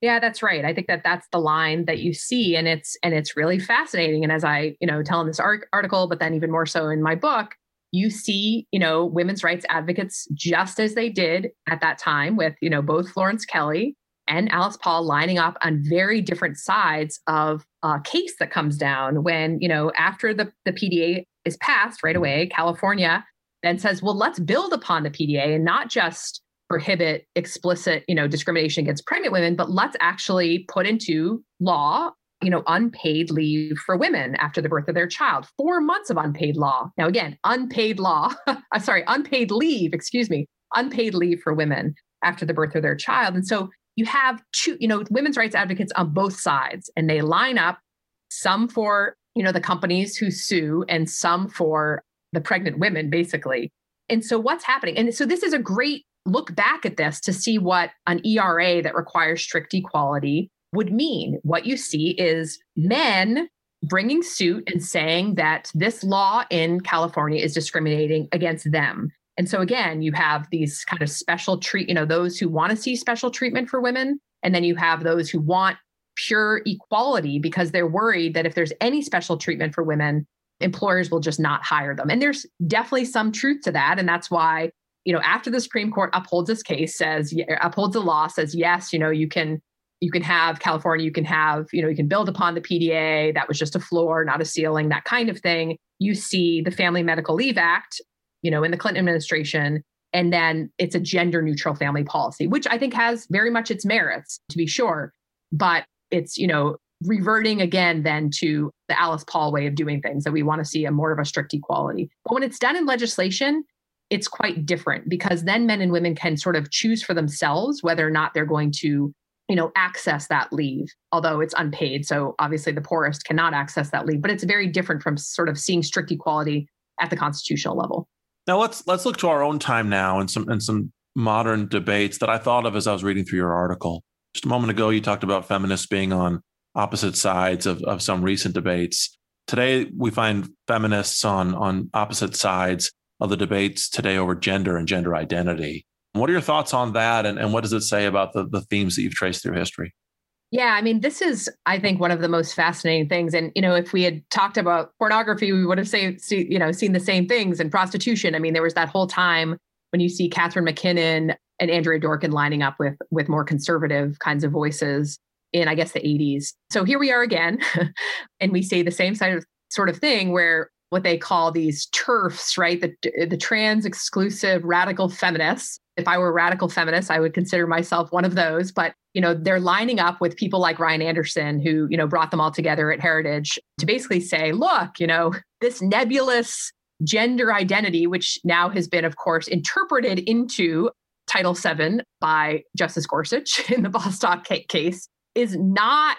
Yeah, that's right. I think that that's the line that you see, and it's and it's really fascinating. And as I you know tell in this article, but then even more so in my book, you see, you know, women's rights advocates just as they did at that time with, you know, both Florence Kelley and Alice Paul lining up on very different sides of a case that comes down when, you know, after the, the PDA is passed right mm-hmm. away, California then says, well, let's build upon the PDA and not just prohibit explicit, you know, discrimination against pregnant women, but let's actually put into law you know, unpaid leave for women after the birth of their child. Four months of unpaid law. Now, again, unpaid law. <laughs> I'm sorry, unpaid leave. Excuse me, unpaid leave for women after the birth of their child. And so you have two, you know, women's rights advocates on both sides, and they line up. Some for you know the companies who sue, and some for the pregnant women, basically. And so, what's happening? And so, this is a great look back at this to see what an ERA that requires strict equality would mean. What you see is men bringing suit and saying that this law in California is discriminating against them. And so again, you have these kind of special treat, you know, those who want to see special treatment for women, and then you have those who want pure equality because they're worried that if there's any special treatment for women, employers will just not hire them. And there's definitely some truth to that, and that's why you know, after the Supreme Court upholds this case, says upholds the law, says yes, you know, you can you can have California, you can have, you know, you can build upon the PDA. That was just a floor, not a ceiling, that kind of thing. You see the Family Medical Leave Act, you know, in the Clinton administration, and then it's a gender neutral family policy, which I think has very much its merits, to be sure. But it's, you know, reverting again then to the Alice Paul way of doing things that we want to see a more of a strict equality. But when it's done in legislation, it's quite different because then men and women can sort of choose for themselves whether or not they're going to you know access that leave although it's unpaid so obviously the poorest cannot access that leave but it's very different from sort of seeing strict equality at the constitutional level now let's let's look to our own time now and some and some modern debates that i thought of as i was reading through your article just a moment ago you talked about feminists being on opposite sides of, of some recent debates today we find feminists on on opposite sides of the debates today over gender and gender identity what are your thoughts on that? And, and what does it say about the, the themes that you've traced through history? Yeah, I mean, this is, I think, one of the most fascinating things. And you know, if we had talked about pornography, we would have say, see, you know, seen the same things. And prostitution. I mean, there was that whole time when you see Catharine MacKinnon and Andrea Dworkin lining up with with more conservative kinds of voices in, I guess, the 80s. So here we are again, <laughs> and we say the same sort of thing where what they call these TERFs, right? The, the trans exclusive radical feminists. If I were a radical feminist, I would consider myself one of those. But, you know, they're lining up with people like Ryan Anderson, who, you know, brought them all together at Heritage to basically say, look, you know, this nebulous gender identity, which now has been, of course, interpreted into Title VII by Justice Gorsuch <laughs> in the Bostock case, is not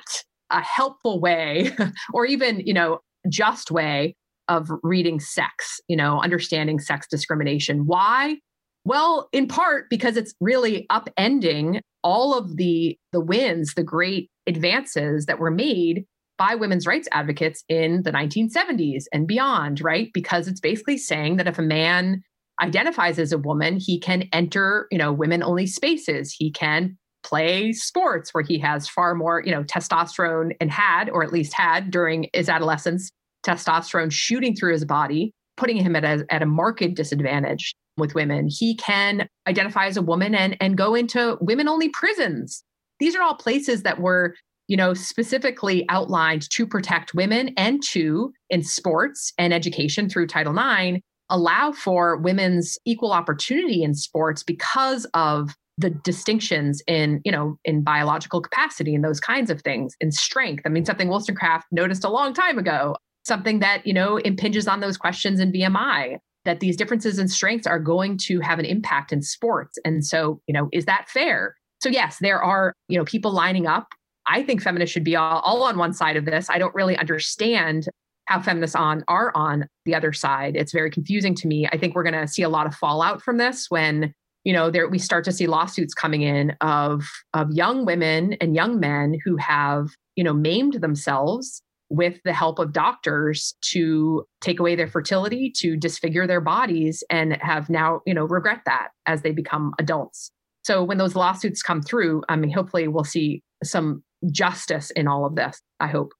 a helpful way <laughs> or even, you know, just way of reading sex, you know, understanding sex discrimination. Why? Well, in part because it's really upending all of the the wins, the great advances that were made by women's rights advocates in the 1970s and beyond, right? Because it's basically saying that if a man identifies as a woman, he can enter, you know, women only spaces. He can play sports where he has far more, you know, testosterone and had, or at least had during his adolescence, testosterone shooting through his body, putting him at a, at a marked disadvantage with women. He can identify as a woman and, and go into women only prisons. These are all places that were, you know, specifically outlined to protect women and to, in sports and education through Title IX, allow for women's equal opportunity in sports because of the distinctions in you know in biological capacity and those kinds of things in strength i mean something wollstonecraft noticed a long time ago something that, you know, impinges on those questions in VMI that these differences in strengths are going to have an impact in sports. And so, you know, is that fair? So yes, there are, you know, people lining up. I think feminists should be all, all on one side of this. I don't really understand how feminists on are on the other side. It's very confusing to me. I think we're going to see a lot of fallout from this when you know there we start to see lawsuits coming in of of young women and young men who have you know maimed themselves with the help of doctors to take away their fertility, to disfigure their bodies, and have now, you know, regret that as they become adults. So when those lawsuits come through, I mean, hopefully we'll see some justice in all of this. I hope.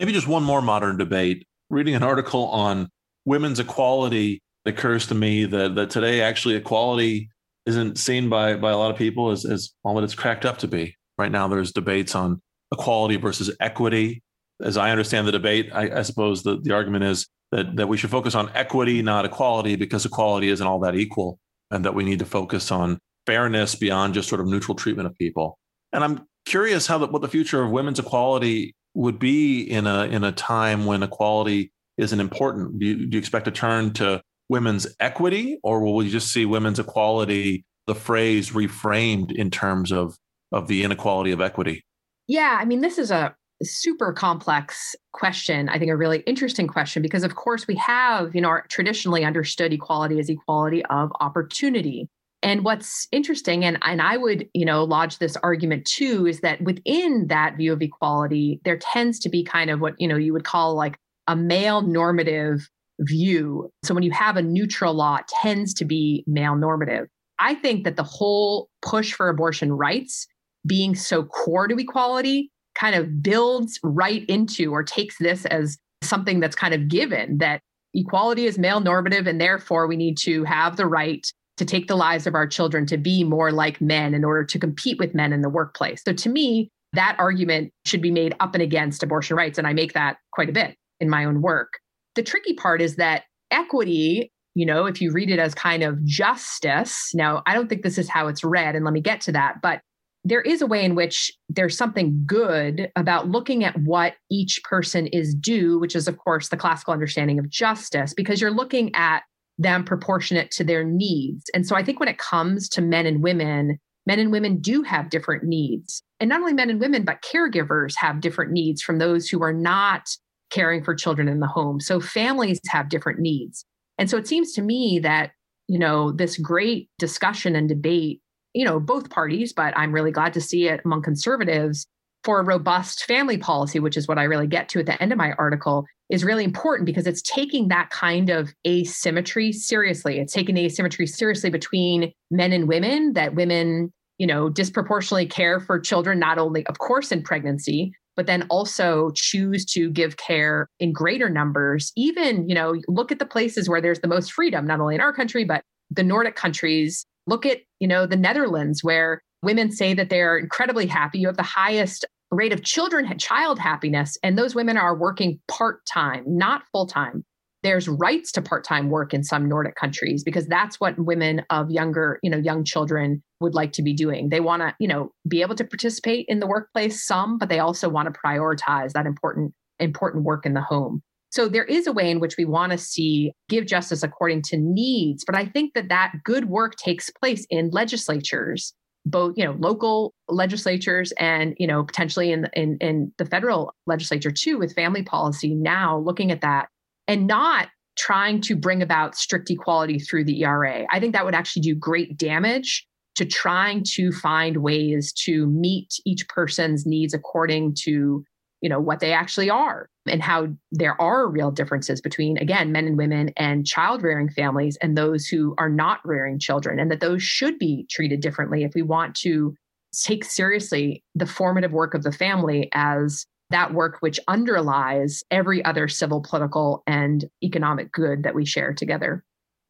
Maybe just one more modern debate. Reading an article on women's equality occurs to me that, that today actually equality isn't seen by, by a lot of people as, as all that it's cracked up to be. Right now, there's debates on equality versus equity as I understand the debate, I, I suppose the, the argument is that, that we should focus on equity, not equality, because equality isn't all that equal, and that we need to focus on fairness beyond just sort of neutral treatment of people. And I'm curious how the, what the future of women's equality would be in a in a time when equality isn't important. Do you, do you expect to turn to women's equity, or will we just see women's equality, the phrase reframed in terms of of the inequality of equity? Yeah, I mean, this is a super complex question. I think a really interesting question because, of course, we have, you know, traditionally understood equality as equality of opportunity. And what's interesting, and, and I would, you know, lodge this argument too, is that within that view of equality, there tends to be kind of what, you know, you would call like a male normative view. So when you have a neutral law, tends to be male normative. I think that the whole push for abortion rights being so core to equality kind of builds right into or takes this as something that's kind of given that equality is male normative and therefore we need to have the right to take the lives of our children to be more like men in order to compete with men in the workplace. So to me, that argument should be made up and against abortion rights. And I make that quite a bit in my own work. The tricky part is that equity, you know, if you read it as kind of justice, now I don't think this is how it's read, and let me get to that, but there is a way in which there's something good about looking at what each person is due, which is, of course, the classical understanding of justice, because you're looking at them proportionate to their needs. And so I think when it comes to men and women, men and women do have different needs. And not only men and women, but caregivers have different needs from those who are not caring for children in the home. So families have different needs. And so it seems to me that, you know, this great discussion and debate, you know, both parties, but I'm really glad to see it among conservatives for a robust family policy, which is what I really get to at the end of my article, is really important because it's taking that kind of asymmetry seriously. It's taking asymmetry seriously between men and women, that women, you know, disproportionately care for children, not only, of course, in pregnancy, but then also choose to give care in greater numbers. Even, you know, look at the places where there's the most freedom, not only in our country, but the Nordic countries. Look at, you know, the Netherlands, where women say that they're incredibly happy. You have the highest rate of children child happiness and those women are working part-time not full-time there's rights to part-time work in some nordic countries because that's what women of younger you know young children would like to be doing they want to you know be able to participate in the workplace some but they also want to prioritize that important important work in the home so there is a way in which we want to see give justice according to needs but i think that that good work takes place in legislatures both you know local legislatures and you know potentially in, in in the federal legislature too with family policy now looking at that and not trying to bring about strict equality through the ERA. I think that would actually do great damage to trying to find ways to meet each person's needs according to you know what they actually are and how there are real differences between again men and women and child rearing families and those who are not rearing children and that those should be treated differently if we want to take seriously the formative work of the family as that work which underlies every other civil political and economic good that we share together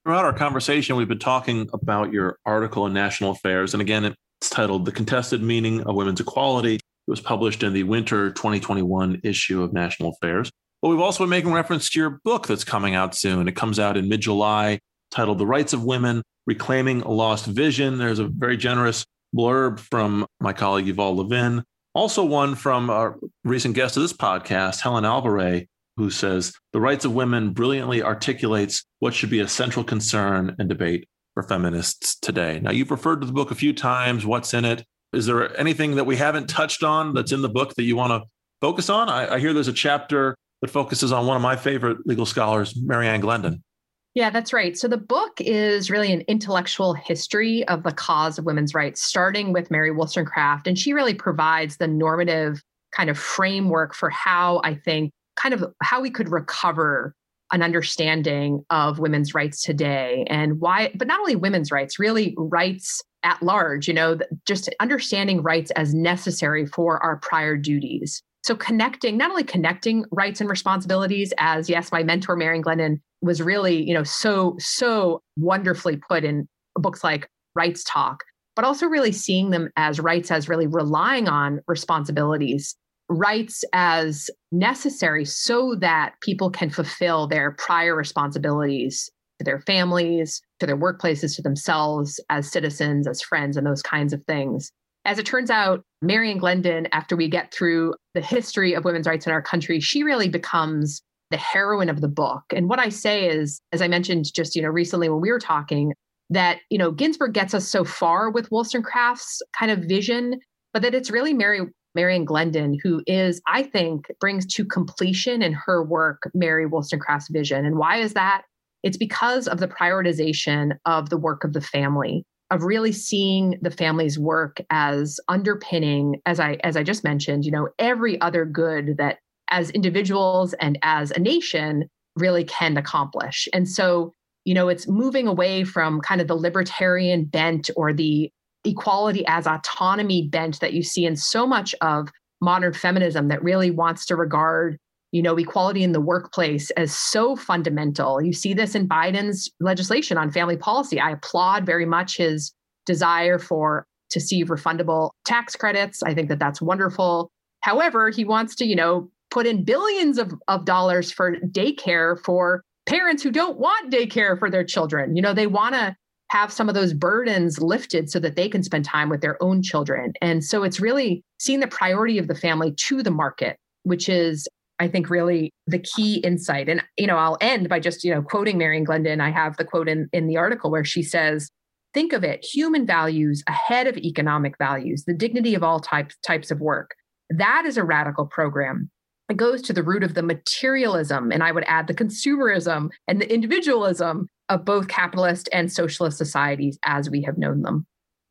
throughout our conversation we've been talking about your article in national affairs and again it's titled the contested meaning of women's equality it was published in the winter 2021 issue of National Affairs. But we've also been making reference to your book that's coming out soon. It comes out in mid July, titled The Rights of Women Reclaiming a Lost Vision. There's a very generous blurb from my colleague Yuval Levin. Also, one from our recent guest of this podcast, Helen Alvaré, who says the rights of women brilliantly articulates what should be a central concern and debate for feminists today. Now, you've referred to the book a few times. What's in it? Is there anything that we haven't touched on that's in the book that you want to focus on? I, I hear there's a chapter that focuses on one of my favorite legal scholars, Mary Ann Glendon. Yeah, that's right. So the book is really an intellectual history of the cause of women's rights, starting with Mary Wollstonecraft. And she really provides the normative kind of framework for how I think, kind of how we could recover an understanding of women's rights today and why, but not only women's rights, really rights at large, you know, just understanding rights as necessary for our prior duties. So connecting, not only connecting rights and responsibilities as yes, my mentor, Mary Ann Glendon, was really, you know, so, so wonderfully put in books like Rights Talk, but also really seeing them as rights as really relying on responsibilities, rights as necessary so that people can fulfill their prior responsibilities to their families, to their workplaces, to themselves as citizens, as friends, and those kinds of things. As it turns out, Mary Ann Glendon, after we get through the history of women's rights in our country, she really becomes the heroine of the book. And what I say is, as I mentioned just, you know, recently when we were talking, that, you know, Ginsburg gets us so far with Wollstonecraft's kind of vision, but that it's really Mary Mary Ann Glendon, who is, I think, brings to completion in her work Mary Wollstonecraft's vision. And why is that? It's because of the prioritization of the work of the family, of really seeing the family's work as underpinning, as I as I just mentioned, you know, every other good that as individuals and as a nation really can accomplish. And so, you know, it's moving away from kind of the libertarian bent or the equality as autonomy bent that you see in so much of modern feminism that really wants to regard you know, equality in the workplace as so fundamental. You see this in Biden's legislation on family policy. I applaud very much his desire for to see refundable tax credits. I think that that's wonderful. However, he wants to, you know, put in billions of, of dollars for daycare for parents who don't want daycare for their children. You know, they want to have some of those burdens lifted so that they can spend time with their own children. And so it's really seeing the priority of the family to the market, which is I think really the key insight. And you know, I'll end by just, you know, quoting Mary Ann Glendon. I have the quote in, in the article where she says, think of it, human values ahead of economic values, the dignity of all types types of work. That is a radical program. It goes to the root of the materialism, and I would add the consumerism and the individualism of both capitalist and socialist societies as we have known them.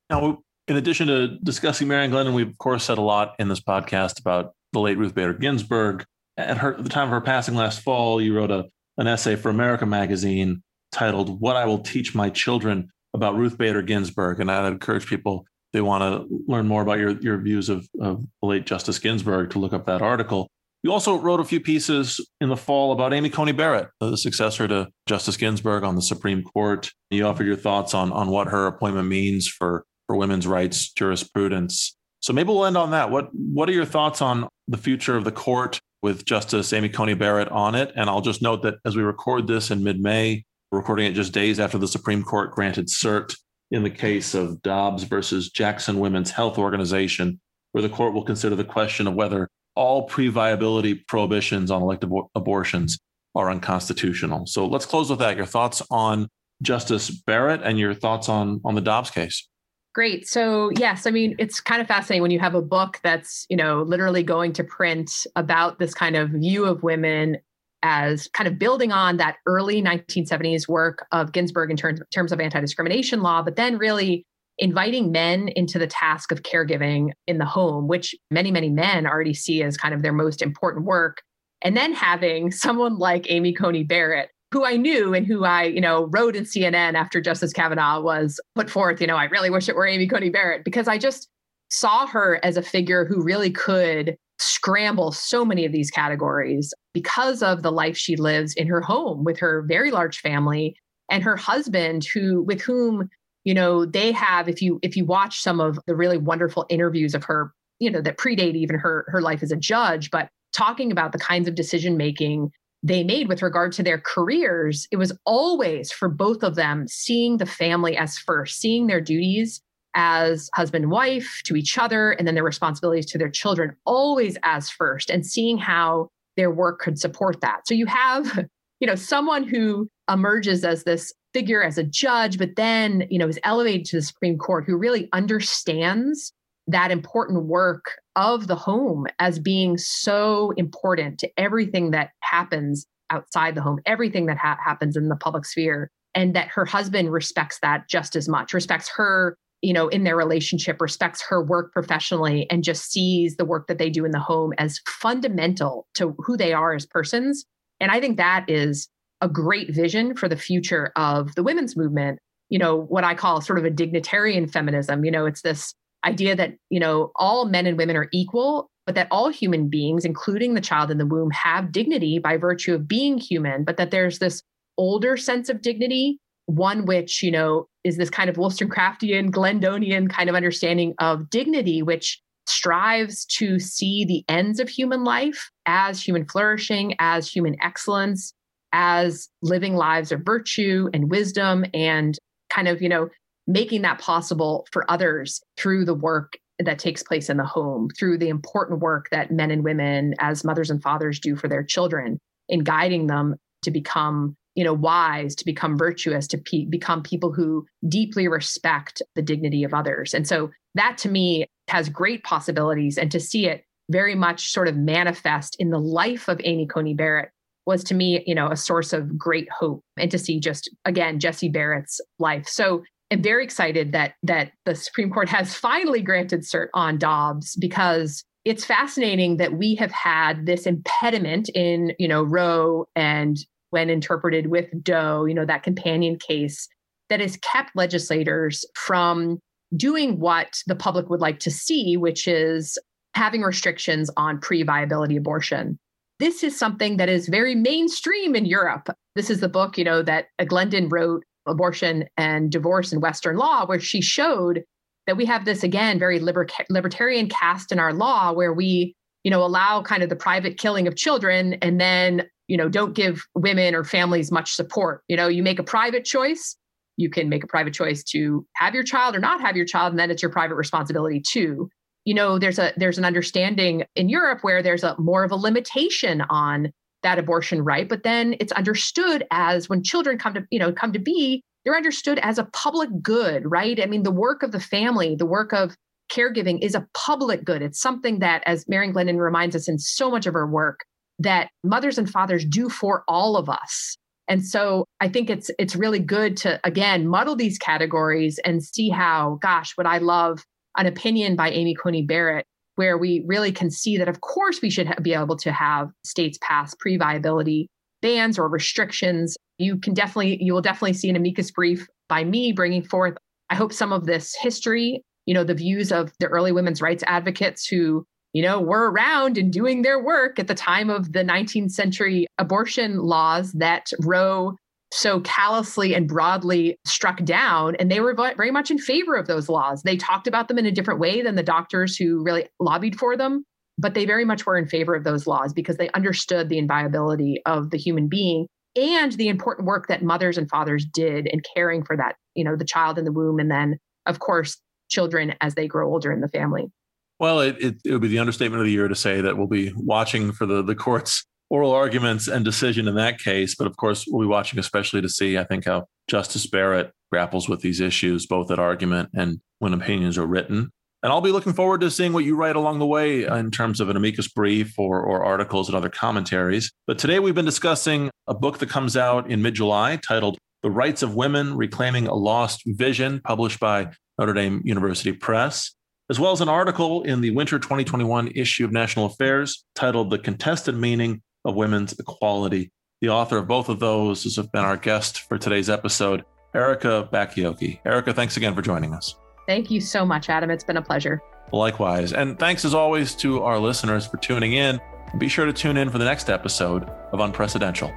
Now, in addition to discussing Mary Ann Glendon, we've of course said a lot in this podcast about the late Ruth Bader Ginsburg. At, her, at the time of her passing last fall, you wrote a, an essay for America magazine titled What I Will Teach My Children about Ruth Bader Ginsburg. And I'd encourage people, they want to learn more about your, your views of, of the late Justice Ginsburg, to look up that article. You also wrote a few pieces in the fall about Amy Coney Barrett, the successor to Justice Ginsburg on the Supreme Court. You offered your thoughts on, on what her appointment means for, for women's rights jurisprudence. So maybe we'll end on that. What what are your thoughts on the future of the court with Justice Amy Coney Barrett on it? And I'll just note that as we record this in mid-May, we're recording it just days after the Supreme Court granted cert in the case of Dobbs versus Jackson Women's Health Organization, where the court will consider the question of whether all pre-viability prohibitions on elective abortions are unconstitutional. So let's close with that. Your thoughts on Justice Barrett and your thoughts on on the Dobbs case. Great. So, yes, I mean, it's kind of fascinating when you have a book that's, you know, literally going to print about this kind of view of women as kind of building on that early 1970s work of Ginsburg in terms, terms of anti discrimination law, but then really inviting men into the task of caregiving in the home, which many, many men already see as kind of their most important work. And then having <laughs> someone like Amy Coney Barrett who I knew and who I, you know, wrote in CNN after Justice Kavanaugh was put forth, you know, I really wish it were Amy Coney Barrett because I just saw her as a figure who really could scramble so many of these categories because of the life she lives in her home with her very large family and her husband who with whom you know they have if you if you watch some of the really wonderful interviews of her you know that predate even her her life as a judge but talking about the kinds of decision making they made with regard to their careers, it was always for both of them seeing the family as first, seeing their duties as husband and wife to each other, and then their responsibilities to their children always as first, and seeing how their work could support that. So you have, <laughs> you know, someone who emerges as this figure as a judge, but then, you know, is elevated to the Supreme Court who really understands that important work of the home as being so important to everything that happens outside the home, everything that ha- happens in the public sphere, and that her husband respects that just as much, respects her, you know, in their relationship, respects her work professionally, and just sees the work that they do in the home as fundamental to who they are as persons. And I think that is a great vision for the future of the women's movement. You know, what I call sort of a dignitarian feminism. You know, it's this idea that, you know, all men and women are equal, but that all human beings, including the child in the womb, have dignity by virtue of being human, but that there's this older sense of dignity, one which, you know, is this kind of Wollstonecraftian, Glendonian kind of understanding of dignity, which strives to see the ends of human life as human flourishing, as human excellence, as living lives of virtue and wisdom and kind of, you know, making that possible for others through the work that takes place in the home, through the important work that men and women as mothers and fathers do for their children in guiding them to become you know wise to become virtuous to pe- become people who deeply respect the dignity of others. And so that to me has great possibilities and to see it very much sort of manifest in the life of amy coney barrett was to me you know a source of great hope and to see just again Justice barrett's life. So I'm very excited that that the Supreme Court has finally granted cert on Dobbs because it's fascinating that we have had this impediment in, you know, Roe and when interpreted with Doe, you know, that companion case that has kept legislators from doing what the public would like to see, which is having restrictions on pre viability abortion this is something that is very mainstream in Europe. This is the book, you know, that Glendon wrote, Abortion and Divorce in Western Law, where she showed that we have this again very liber- libertarian cast in our law where we you know allow kind of the private killing of children and then you know don't give women or families much support. You know you make a private choice. You can make a private choice to have your child or not have your child and then it's your private responsibility too you know there's a there's an understanding in Europe where there's a more of a limitation on that abortion right but then it's understood as when children come to you know come to be they're understood as a public good right? I mean the work of the family the work of caregiving is a public good. It's something that as Mary Ann Glendon reminds us in so much of her work that mothers and fathers do for all of us. And so i think it's it's really good to again muddle these categories and see how gosh what i love an opinion by Amy Coney Barrett where we really can see that, of course, we should ha- be able to have states pass pre viability bans or restrictions. You can definitely, you will definitely see an amicus brief by me bringing forth, I hope, some of this history, you know, the views of the early women's rights advocates who, you know, were around and doing their work at the time of the 19th century abortion laws that Roe so callously and broadly struck down. And they were very much in favor of those laws. They talked about them in a different way than the doctors who really lobbied for them, but they very much were in favor of those laws because they understood the inviolability of the human being and the important work that mothers and fathers did in caring for that, you know, the child in the womb. And then, of course, children as they grow older in the family. Well, it, it, it would be the understatement of the year to say that we'll be watching for the, the courts oral arguments and decision in that case. But of course, we'll be watching especially to see, I think, how Justice Barrett grapples with these issues, both at argument and when opinions are written. And I'll be looking forward to seeing what you write along the way in terms of an amicus brief or, or articles and other commentaries. But today we've been discussing a book that comes out in mid July titled The Rights of Women Reclaiming a Lost Vision, published by Notre Dame University Press, as well as an article in the winter 2021 issue of National Affairs titled The Contested Meaning of women's equality. The author of both of those has been our guest for today's episode, Erika Bachiochi. Erika, thanks again for joining us. Thank you so much, Adam. It's been a pleasure. Likewise. And thanks as always to our listeners for tuning in. be sure to tune in for the next episode of Unprecedented.